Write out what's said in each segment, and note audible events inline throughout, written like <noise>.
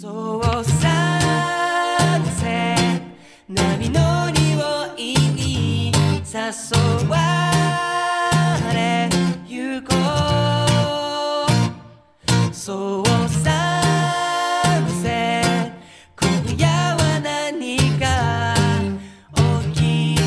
そうさせ波の匂いに誘われゆこ。うそうさせ今夜は何か起き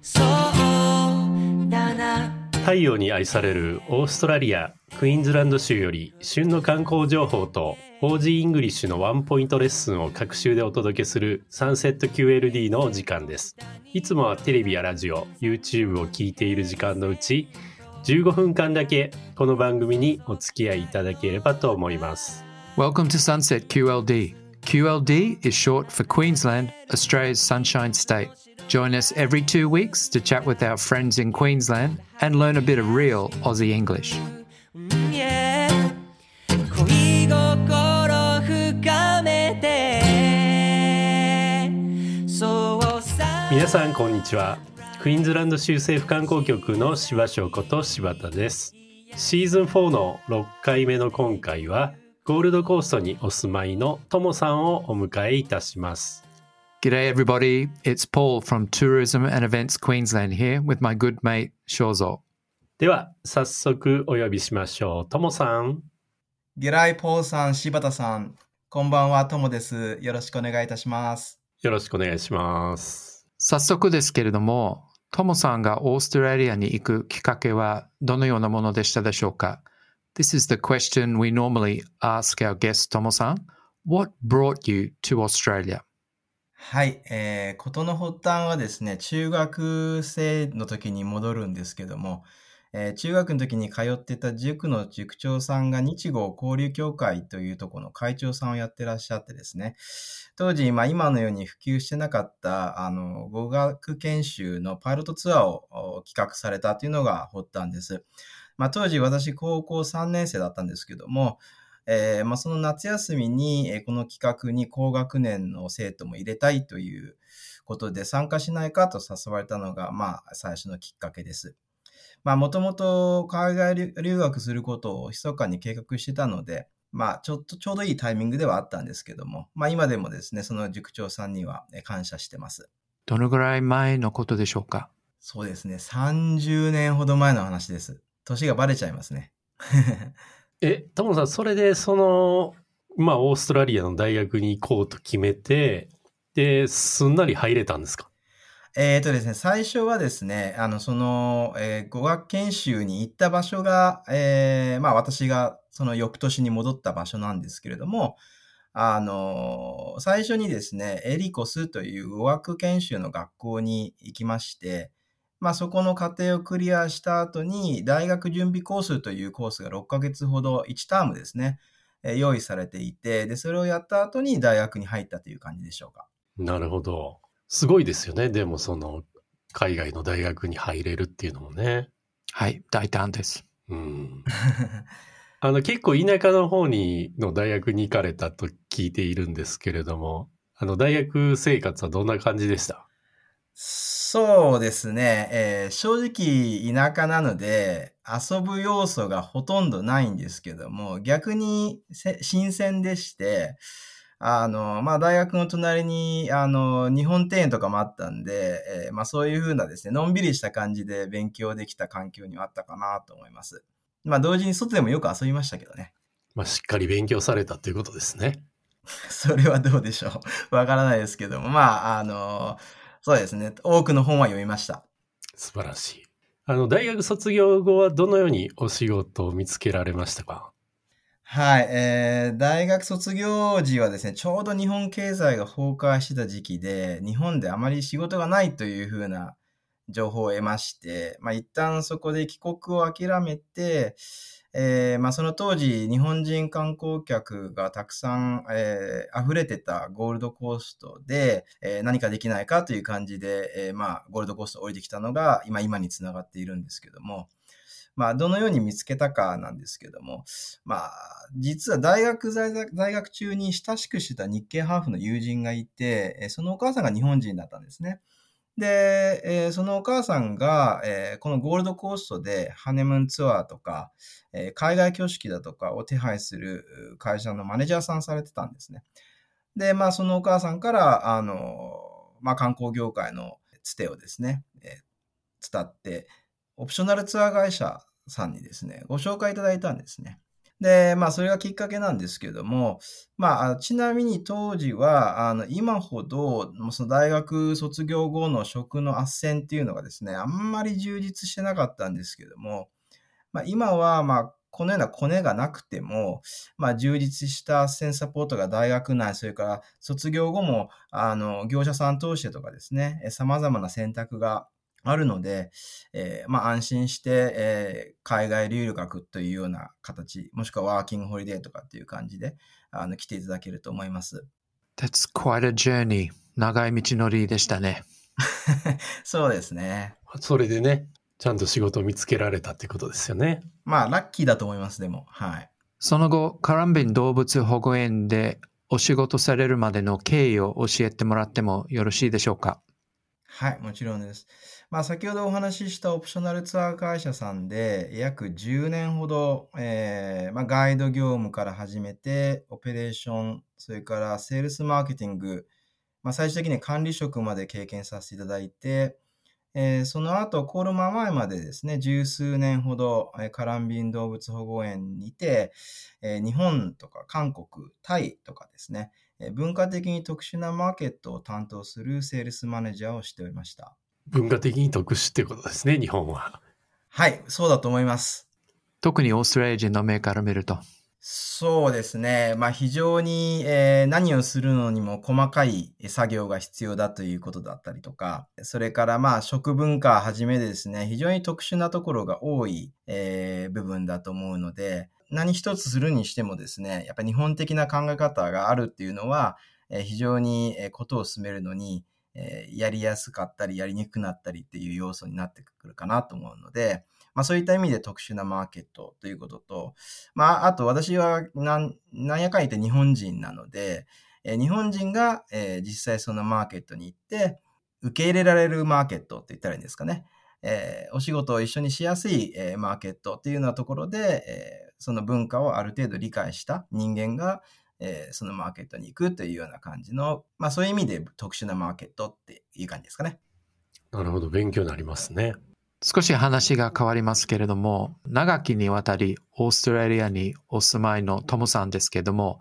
そうだな太陽に愛されるオーストラリア。クイーンズランド州より旬の観光情報と OG イングリッシュのワンポイントレッスンを隔週でお届けするサンセット QLD のお時間ですいつもはテレビやラジオ YouTube を聞いている時間のうち15分間だけこの番組にお付き合いいただければと思います Welcome to Sunset QLD. QLD is short for Queensland, Australia's Sunshine State. Join us every two weeks to chat with our friends in Queensland and learn a bit of real Aussie English. 皆さんこんにちはクイーンズランド州政府観光局の柴翔こと柴田ですシーズン4の6回目の今回はゴールドコーストにお住まいのともさんをお迎えいたします G'day, everybody. It's Paul from Tourism and Events Queensland here with my good mate Shozo. では早速お呼びしましょうともさんゲライポーさん、柴田さん、こんばんは、ともです。よろしくお願いいたします。よろしくお願いします早速ですけれども、トモさんがオーストラリアに行くきっかけはどのようなものでしたでしょうか？This is the question we normally ask our guest トモさん。What brought you to Australia? はい、えー、ことの発端はですね、中学生の時に戻るんですけども、えー中学の時に通ってた塾の塾長さんが日豪交流協会というところの会長さんをやってらっしゃってですね、当時、まあ、今のように普及してなかった、あの、語学研修のパイロットツアーを企画されたというのが発端です。まあ、当時私高校3年生だったんですけども、えーまあ、その夏休みに、えこの企画に高学年の生徒も入れたいということで参加しないかと誘われたのが、まあ、最初のきっかけです。まあ、もともと海外留留学することを密かに計画してたので、まあ、ちょっと、ちょうどいいタイミングではあったんですけども、まあ、今でもですね、その塾長さんにはえー感謝してます。どのぐらい前のことでしょうか？そうですね、30年ほど前の話です。年がバレちゃいますね。<laughs> えともさんそれでそのまあオーストラリアの大学に行こうと決めてですんなり入れたんですか？えーとですね、最初はですね、あの、その、えー語学研修に行った場所が、えーまあ私がその翌年に戻った場所なんですけれども、あの、最初にですね、エリコスという語学研修の学校に行きまして、まあそこの課程をクリアした後に、大学準備コースというコースが6ヶ月ほど、1タームですね、えー用意されていて、で、それをやった後に大学に入ったという感じでしょうか。なるほどすごいですよね。でもその海外の大学に入れるっていうのもね。はい、大胆です。うん。<laughs> あの結構田舎の方にの大学に行かれたと聞いているんですけれどもあの大学生活はどんな感じでした？そうですね、えー正直田舎なので遊ぶ要素がほとんどないんですけども逆にせ新鮮でしてあの、まあ、大学の隣にあの日本庭園とかもあったんで、えーまあ、そういうふうなですねのんびりした感じで勉強できた環境にはあったかなと思います。まあ同時に外でもよく遊びましたけどね。まあしっかり勉強されたということですね <laughs> それはどうでしょう。<laughs> わからないですけども、まあ、あの、そうですね。多くの本は読みました。素晴らしいあの大学卒業後はどのようにお仕事を見つけられましたか？はい、えー、大学卒業時はですね、ちょうど日本経済が崩壊してた時期で、日本であまり仕事がないというふうな情報を得まして、まあ一旦そこで帰国を諦めて、えーまあその当時日本人観光客がたくさん、えー溢れてたゴールドコーストで、えー何かできないかという感じで、えーまあゴールドコーストを降りてきたのが今今につながっているんですけども、まあどのように見つけたかなんですけども、まあ、実は大学在学、中に親しくしてた日系ハーフの友人がいて、そのお母さんが日本人だったんですね。で、えそのお母さんが、えこのゴールドコーストでハネムーンツアーとか、え海外挙式だとかを手配する会社のマネージャーさんされてたんですね。で、まあそのお母さんから、あの、まあ観光業界のつてをですね、え伝って、オプショナルツアー会社さんにですね、ご紹介いただいたんですね。で、まあそれがきっかけなんですけども、まあ、ちなみに当時は、あの、今ほど、その大学卒業後の職の斡旋っていうのがですね、あんまり充実してなかったんですけども、まあ今は、まあ、このようなコネがなくても、まあ充実した斡旋サポートが大学内、それから卒業後も、あの、業者さん通してとかですね、え様々な選択があるので、えーまあ安心して、えー海外留学というような形、もしくはワーキングホリデーとかっていう感じで、あの、来ていただけると思います。That's quite a journey. 長い道のりでしたね。<laughs> そうですね。それでね、ちゃんと仕事を見つけられたってことですよね。まあ、ラッキーだと思います、でも。はい。その後、カランビン動物保護園でお仕事されるまでの経緯を教えてもらってもよろしいでしょうか？はい、もちろんです。まあ、先ほどお話ししたオプショナルツアー会社さんで、約10年ほど、えーまあ、ガイド業務から始めて、オペレーション、それからセールスマーケティング、まあ、最終的に管理職まで経験させていただいて、えーその後、コールマ前までですね、十数年ほど、えーカランビン動物保護園にて、えー日本とか韓国、タイとかですね、文化的に特殊なマーケットを担当するセールスマネージャーをしておりました。文化的に特殊ってことですね、日本は。はい、そうだと思います。特にオーストラリア人の目から見ると。そうですね。まあ非常に、えー何をするのにも細かい作業が必要だということだったりとか、それからまあ食文化はじめですね、非常に特殊なところが多い、えー部分だと思うので、何一つするにしてもですね、やっぱり日本的な考え方があるっていうのは、え非常にことを進めるのに、えやりやすかったりやりにくくなったりっていう要素になってくるかなと思うので、まあそういった意味で特殊なマーケットということと、まああと私はなんなんやかん言って日本人なので、え日本人が、え実際そのマーケットに行って受け入れられるマーケットって言ったらいいんですかね。えーお仕事を一緒にしやすい、えーマーケットっていうようなところで、えその文化をある程度理解した人間が、えーそのマーケットに行くというような感じの、まあそういう意味で特殊なマーケットっていう感じですかね。なるほど、勉強になりますね。少し話が変わりますけれども、長きにわたりオーストラリアにお住まいのトムさんですけれども、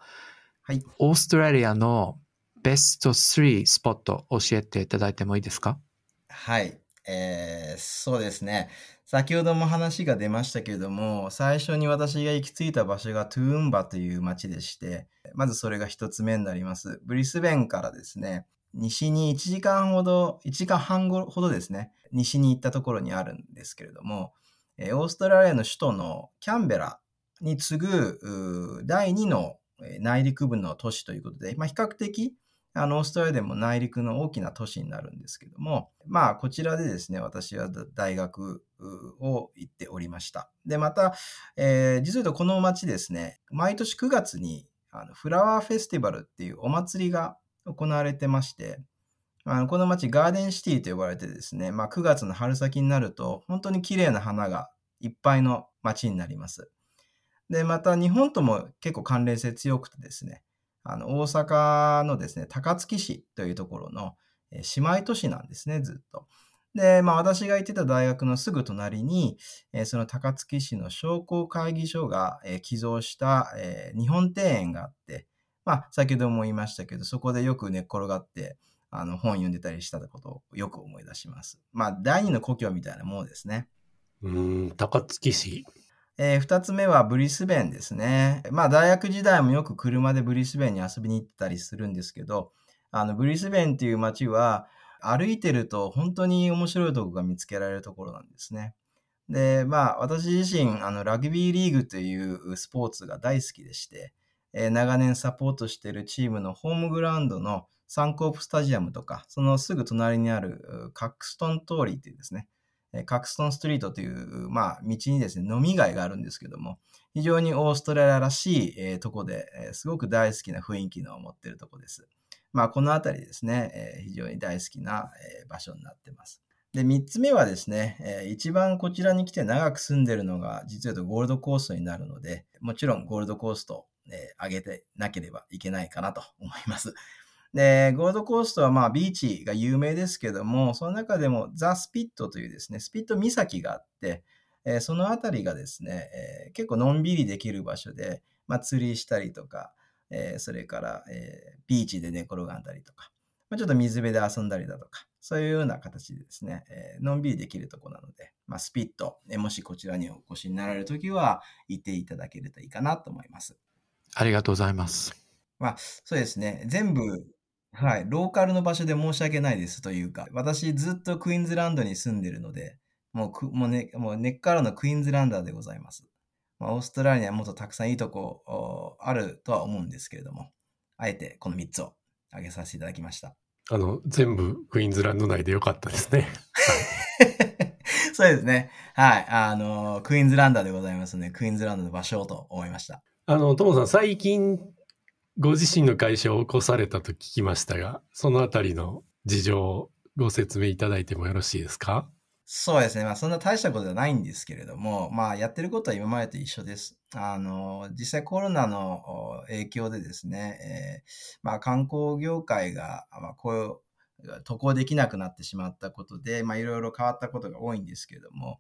はい。オーストラリアのベスト3スポット教えていただいてもいいですか？はい。えーそうですね。先ほども話が出ましたけれども、最初に私が行き着いた場所がトゥーンバという町でして、まずそれが一つ目になります。ブリスベンからですね、西に1時間ほど、1時間半ほどですね、西に行ったところにあるんですけれども、オーストラリアの首都のキャンベラに次ぐ第2の内陸部の都市ということで、まあ、比較的あの、オーストラリアでも内陸の大きな都市になるんですけども、まあ、こちらでですね、私は大学を行っておりました。で、また、えー実は言うとこの町ですね、毎年9月に、あの、フラワーフェスティバルっていうお祭りが行われてまして、あのこの町ガーデンシティと呼ばれてですね、まあ、9月の春先になると、本当に綺麗な花がいっぱいの町になります。で、また日本とも結構関連性強くてですね、あの、大阪のですね、高槻市というところのえ姉妹都市なんですね、ずっと。で、まあ私が行ってた大学のすぐ隣に、えーその高槻市の商工会議所が、えー寄贈した、えー日本庭園があって、まあ先ほども言いましたけど、そこでよく寝っ転がって、あの本読んでたりしたことをよく思い出します。まあ第二の故郷みたいなものですね。うん、高槻市。えー二つ目はブリスベンですね。まあ大学時代もよく車でブリスベンに遊びに行ったりするんですけど、あのブリスベンっていう街は歩いてると本当に面白いとこが見つけられるところなんですね。で、まあ私自身、あのラグビーリーグというスポーツが大好きでして、えー長年サポートしているチームのホームグラウンドのサンコープスタジアムとか、そのすぐ隣にあるカックストン通りっていうですね、カクストンストリートという、まあ、道にですね、飲み街があるんですけども、非常にオーストラリアらしい、えーとこで、えーすごく大好きな雰囲気の持っているとこです。まあ、このあたりですね、えー非常に大好きな、え場所になってます。で、三つ目はですね、えー一番こちらに来て長く住んでるのが、実は言うとゴールドコーストになるので、もちろんゴールドコースト、え上げてなければいけないかなと思います。で、ゴールドコーストはまあビーチが有名ですけども、その中でもザ・スピットというですね、スピット岬があって、えーそのあたりがですね、えー結構のんびりできる場所で、まあ、釣りしたりとか、えーそれから、えービーチで寝転がんだりとか、まあ、ちょっと水辺で遊んだりだとか、そういうような形でですね、えーのんびりできるところなので、まあ、スピット、えーもしこちらにお越しになられるときは、行っていただけるといいかなと思います。ありがとうございます。まあ、そうですね。全部、はい、ローカルの場所で申し訳ないですというか、私ずっとクイーンズランドに住んでるので、もうく、もうね、もう根っからのクイーンズランダーでございます。まあ、オーストラリアもっとたくさんいいとこおあるとは思うんですけれども、あえてこの3つを挙げさせていただきました。あの、全部クイーンズランド内でよかったですね。<laughs> そうですね。はい。あの、クイーンズランダーでございますので、クイーンズランドの場所と思いました。あの、ともさん、最近、ご自身の会社を起こされたと聞きましたが、そのあたりの事情をご説明いただいてもよろしいですか？そうですね。まあ、そんな大したことではないんですけれども、まあ、やってることは今までと一緒です。あの、実際コロナの影響でですね、えーまあ、観光業界が、まあ、こう、渡航できなくなってしまったことで、まあ、いろいろ変わったことが多いんですけれども、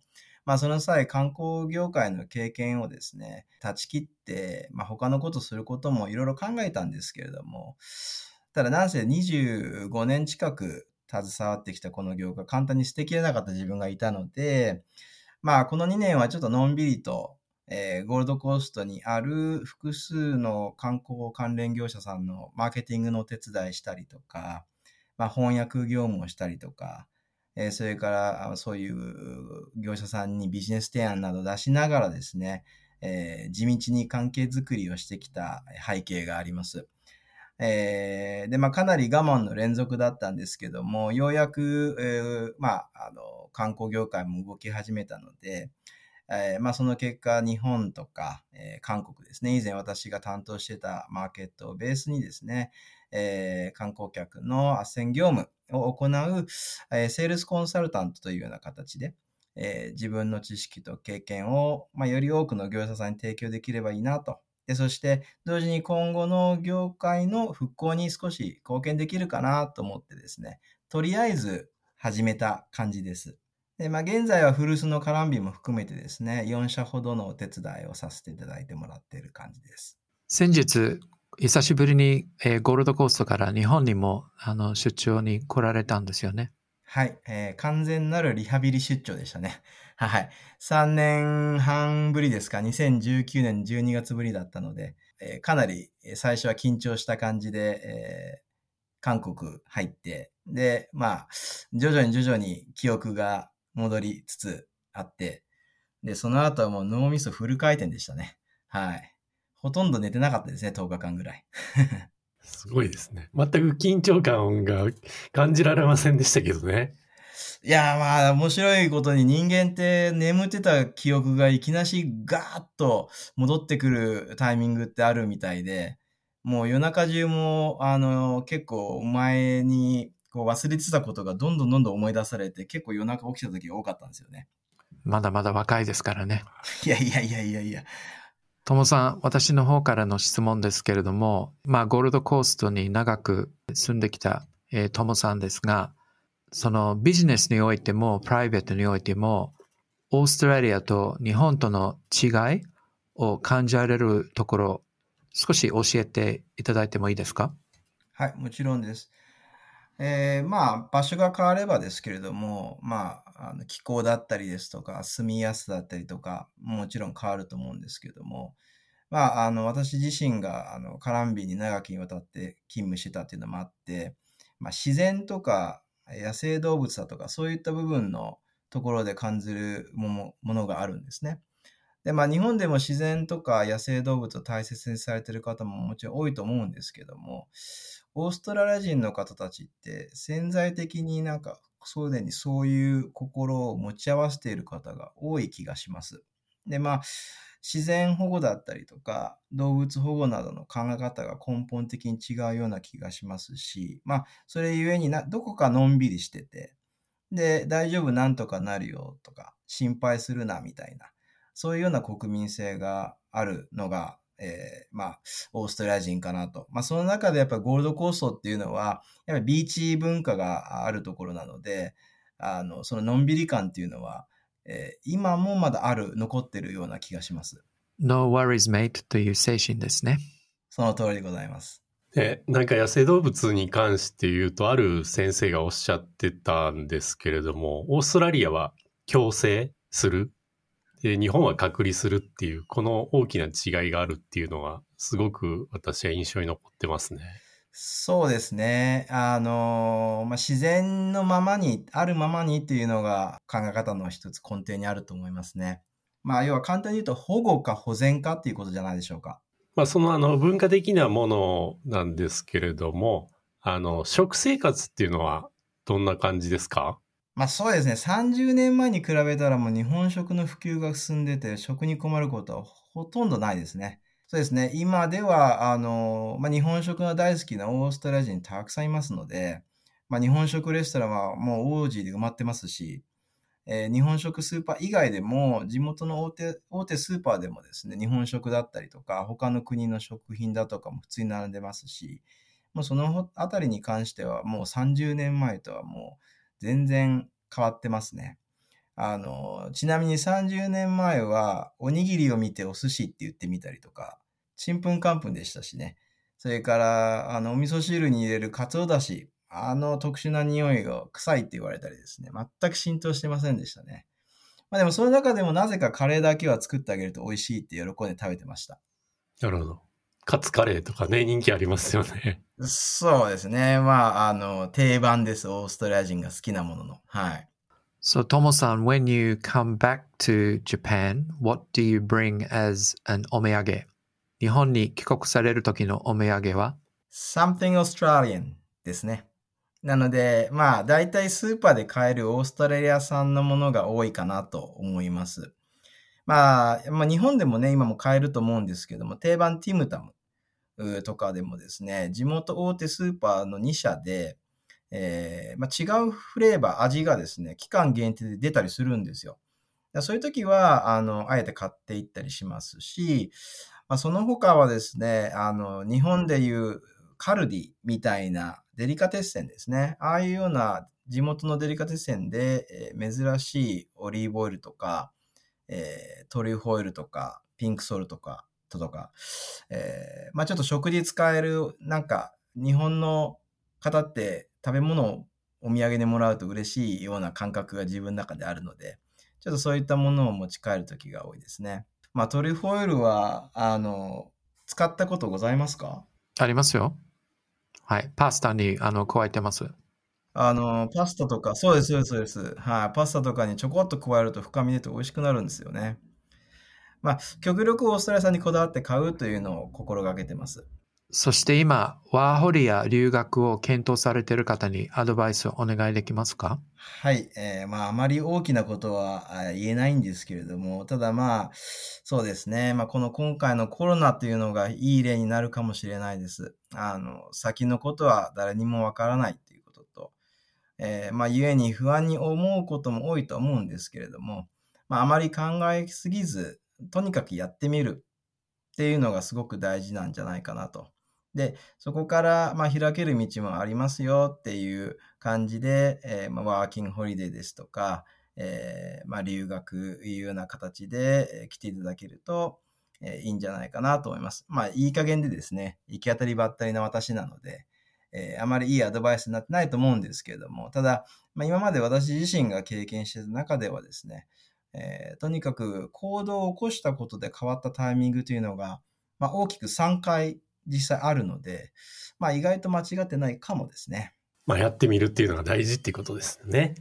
まあ、その際、観光業界の経験をですね、断ち切って、まあ、他のことすることもいろいろ考えたんですけれども、ただなんせ25年近く携わってきたこの業界、簡単に捨てきれなかった自分がいたので、まあ、この2年はちょっとのんびりと、えーゴールドコーストにある複数の観光関連業者さんのマーケティングのお手伝いしたりとか、まあ、翻訳業務をしたりとか、えそれからそういう業者さんにビジネス提案など出しながらですね、えー地道に関係づくりをしてきた背景があります。えーで、まあ、かなり我慢の連続だったんですけども、ようやく、えーまあ、あの、観光業界も動き始めたので、えーまあ、その結果、日本とか、えー韓国ですね、以前私が担当してたマーケットをベースにですね、えー観光客の斡旋業務を行う、えセールスコンサルタントというような形で、え自分の知識と経験を、まあ、より多くの業者さんに提供できればいいなと。でそして、同時に今後の業界の復興に少し貢献できるかなと思ってですね、とりあえず始めた感じです。で、まあ、現在は古巣のカランビも含めてですね、4社ほどのお手伝いをさせていただいてもらっている感じです。先日、久しぶりに、えーゴールドコーストから日本にもあの出張に来られたんですよね。はい、えー完全なるリハビリ出張でしたね。<laughs> はい。3年半ぶりですか、2019年12月ぶりだったので、えーかなりえー最初は緊張した感じで、えー韓国入って、で、まあ、徐々に徐々に記憶が戻りつつあって、で、その後はもう脳みそフル回転でしたね。はい。ほとんど寝てなかったですね、10日間ぐらい。すごいですね。全く緊張感が感じられませんでしたけどね。いやーまあ面白いことに人間って眠ってた記憶がいきなしガーッと戻ってくるタイミングってあるみたいで、もう夜中中もあの結構前にこう忘れてたことがどんどんどんどん思い出されて結構夜中起きた時が多かったんですよね。まだまだ若いですからね。いやいやいやいやいや。ともさん、私の方からの質問ですけれども、まあ、ゴールドコーストに長く住んできた、えー、ともさんですが、そのビジネスにおいても、プライベートにおいても、オーストラリアと日本との違いを感じられるところ、少し教えていただいてもいいですか？はい、もちろんです。えーまあ、場所が変わればですけれども、まあ、あの気候だったりですとか、住みやすさだったりとか、もちろん変わると思うんですけれども、まあ、あの、私自身が、あの、カランビに長きにわたって勤務してたっていうのもあって、まあ、自然とか野生動物だとか、そういった部分のところで感じるものがあるんですね。で、まあ、日本でも自然とか野生動物を大切にされている方ももちろん多いと思うんですけども、オーストラリア人の方たちって潜在的になんか、すでにそういう心を持ち合わせている方が多い気がします。で、まあ、自然保護だったりとか、動物保護などの考え方が根本的に違うような気がしますし、まあ、それゆえにな、どこかのんびりしてて、で、大丈夫なんとかなるよとか、心配するなみたいな、そういうような国民性があるのが、えー、まあ、オーストラリア人かなと。まあ、その中でやっぱりゴールドコーストっていうのは、やっぱりビーチ文化があるところなので、あの、そののんびり感っていうのは、えー、今もまだある、残ってるような気がします。No worries, mate という精神ですね。その通りでございます。え、なんか野生動物に関して言うと、ある先生がおっしゃってたんですけれども、オーストラリアは強制する？で、日本は隔離するっていう、この大きな違いがあるっていうのが、すごく私は印象に残ってますね。そうですね。あの、まあ、自然のままに、あるままにっていうのが考え方の一つ根底にあると思いますね。まあ、要は簡単に言うと保護か保全かっていうことじゃないでしょうか。まあ、そのあの文化的なものなんですけれども、あの、食生活っていうのはどんな感じですか？まあそうですね。30年前に比べたらもう日本食の普及が進んでて、食に困ることはほとんどないですね。そうですね。今では、あの、まあ、日本食が大好きなオーストラリア人たくさんいますので、まあ、日本食レストランはもう王子で埋まってますし、えー、日本食スーパー以外でも、地元の大手、大手スーパーでもですね、日本食だったりとか、他の国の食品だとかも普通に並んでますし、もうそのあたりに関してはもう30年前とはもう全然変わってますね。あの、ちなみに30年前は、おにぎりを見てお寿司って言ってみたりとか、ちんぷんかんぷんでしたしね。それから、あの、お味噌汁に入れるかつおだし、あの特殊な匂いが臭いって言われたりですね、全く浸透してませんでしたね。まあでもその中でもなぜかカレーだけは作ってあげると美味しいって喜んで食べてました。なるほど。カツカレーとかね、人気ありますよね。そうですね。まあ、あの、定番です。オーストラリア人が好きなものの。はい。So, Tomo-san, when you come back to Japan, what do you bring as an お土産日本に帰国される時のお土産は ?something Australian ですね。なので、まあ、大体スーパーで買えるオーストラリア産のものが多いかなと思います。まあ、まあ、日本でもね、今も買えると思うんですけども、定番ティムタムとかでもですね、地元大手スーパーの2社で、えー、まあ、違うフレーバー、味がですね、期間限定で出たりするんですよ。そういう時は、あの、あえて買っていったりしますし、まあ、その他はですね、あの、日本でいうカルディみたいなデリカテッセンですね。ああいうような地元のデリカテッセンで、えー、珍しいオリーブオイルとか、えー、トリュフオイルとか、ピンクソルとか、とか、えー、まあちょっと食事使える、なんか、日本の方って食べ物をお土産でもらうと嬉しいような感覚が自分の中であるので、ちょっとそういったものを持ち帰るときが多いですね。まあ、トリュフオイルは、あの、使ったことございますか？ありますよ。はい。パスタに、あの、加えてます。あの、パスタとか、そうです、そうです、そうです。はい。パスタとかにちょこっと加えると深み出て美味しくなるんですよね。まあ、極力オーストラリア産にこだわって買うというのを心がけてます。そして今、ワーホリや留学を検討されている方にアドバイスをお願いできますか？はい。えー、まあ、あまり大きなことは言えないんですけれども、ただまあ、そうですね。まあ、この今回のコロナというのがいい例になるかもしれないです。あの、先のことは誰にもわからないということと、えー、まあ、故に不安に思うことも多いと思うんですけれども、まあ、あまり考えすぎず、とにかくやってみるっていうのがすごく大事なんじゃないかなと。で、そこから、まあ、開ける道もありますよっていう感じで、えー、まあ、ワーキングホリデーですとか、えー、まあ、留学いうような形で来ていただけると、えー、いいんじゃないかなと思います。まあ、いい加減でですね、行き当たりばったりな私なので、えー、あまりいいアドバイスになってないと思うんですけれども、ただ、まあ、今まで私自身が経験している中ではですね、えー、とにかく行動を起こしたことで変わったタイミングというのが、まあ、大きく3回実際あるので、まあ意外と間違ってないかもですね。まあやってみるっていうのが大事っていうことですね。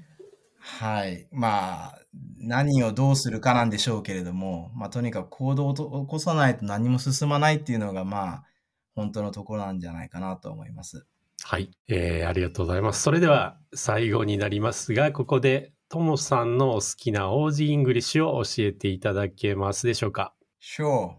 はい。まあ、何をどうするかなんでしょうけれども、まあとにかく行動を起こさないと何も進まないっていうのが、まあ、本当のところなんじゃないかなと思います。はい、えー、ありがとうございます。それでは最後になりますが、ここでともさんのお好きな Aussie English を教えていただけますでしょうか？Sure.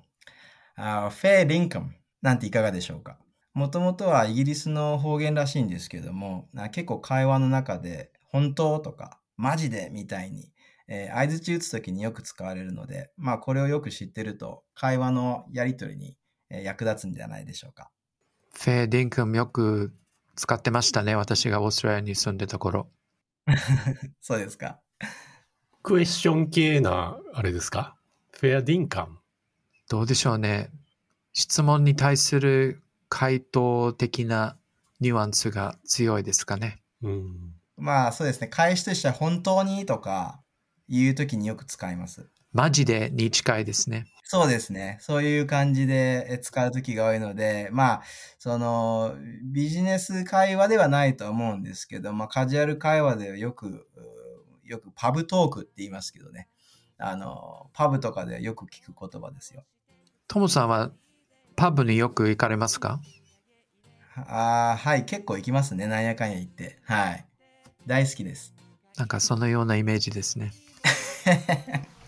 あ fair dinkum なんていかがでしょうか？もともとはイギリスの方言らしいんですけども、あ結構会話の中で、本当とか、マジでみたいに、えー、相槌打つときによく使われるので、まあこれをよく知ってると、会話のやりとりに、えー役立つんじゃないでしょうか？フェアディンクムよく使ってましたね。私がオーストラリアに住んでた頃。<laughs> そうですか。クエスチョン系な、あれですか？フェアディンカム。どうでしょうね。質問に対する回答的なニュアンスが強いですかね。うん。まあそうですね。返しとしては本当にとか言うときによく使います。マジでに近いですね。そうですね。そういう感じでえ使うときが多いので、まあ、その、ビジネス会話ではないと思うんですけど、まあ、カジュアル会話ではよく、うよくパブトークって言いますけどね。あの、パブとかではよく聞く言葉ですよ。トモさんはパブによく行かれますか？ああ、はい、結構行きますね。なんやかんや言って。はい。大好きです。なんかそのようなイメージですね。<laughs>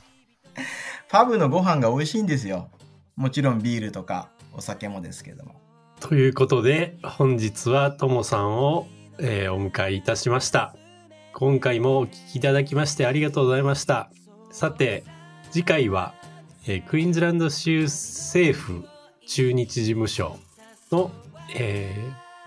パブのご飯が美味しいんですよ。もちろんビールとかお酒もですけども。ということで、本日はともさんを、えーお迎えいたしました。今回もお聞きいただきましてありがとうございました。さて、次回は、えークイーンズランド州政府駐日事務所の、え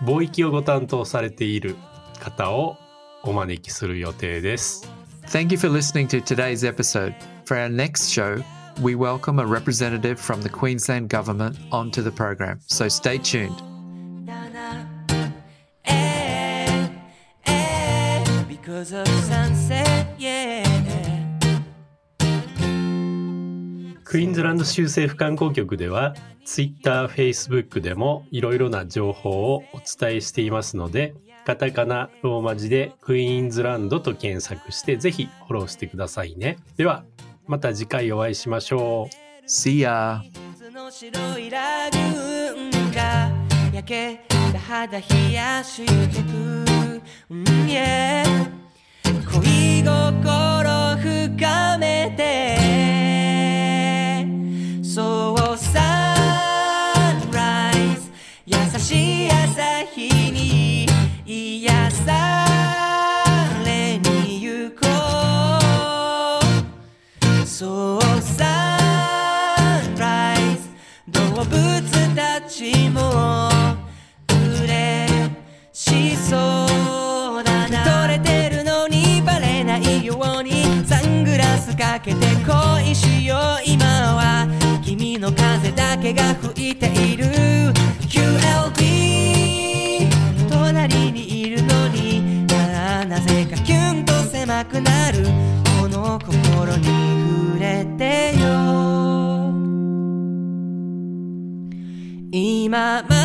ー貿易をご担当されている方をお招きする予定です。Thank you for listening to today's episode. For our next show, we welcome a representative from the Queensland government onto the program. So stay tuned. Because of sunset, yeah クイーンズランド州政府観光局では Twitter、Facebook でもいろいろな情報をお伝えしていますのでカタカナ、ローマ字でクイーンズランドと検索してぜひフォローしてくださいね。ではまた次回お会いしましょう。See ya! 白いラグーンが焼けた肌冷やしてく、うん yeah 恋しよう今は君の風だけが吹いている。QLB 隣にいるのになあなぜかキュンと狭くなる。この心に触れてよ。今まで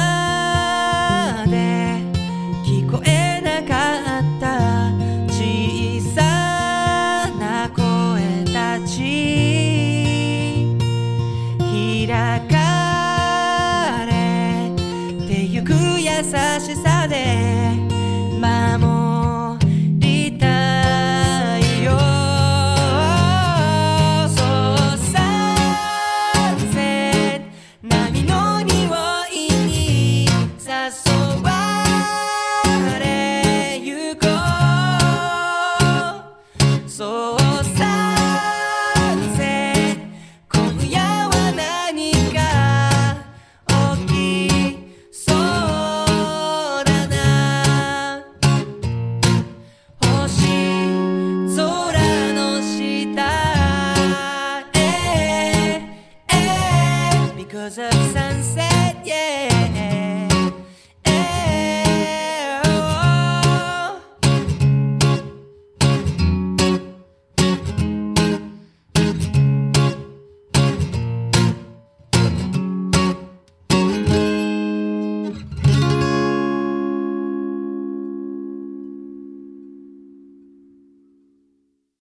So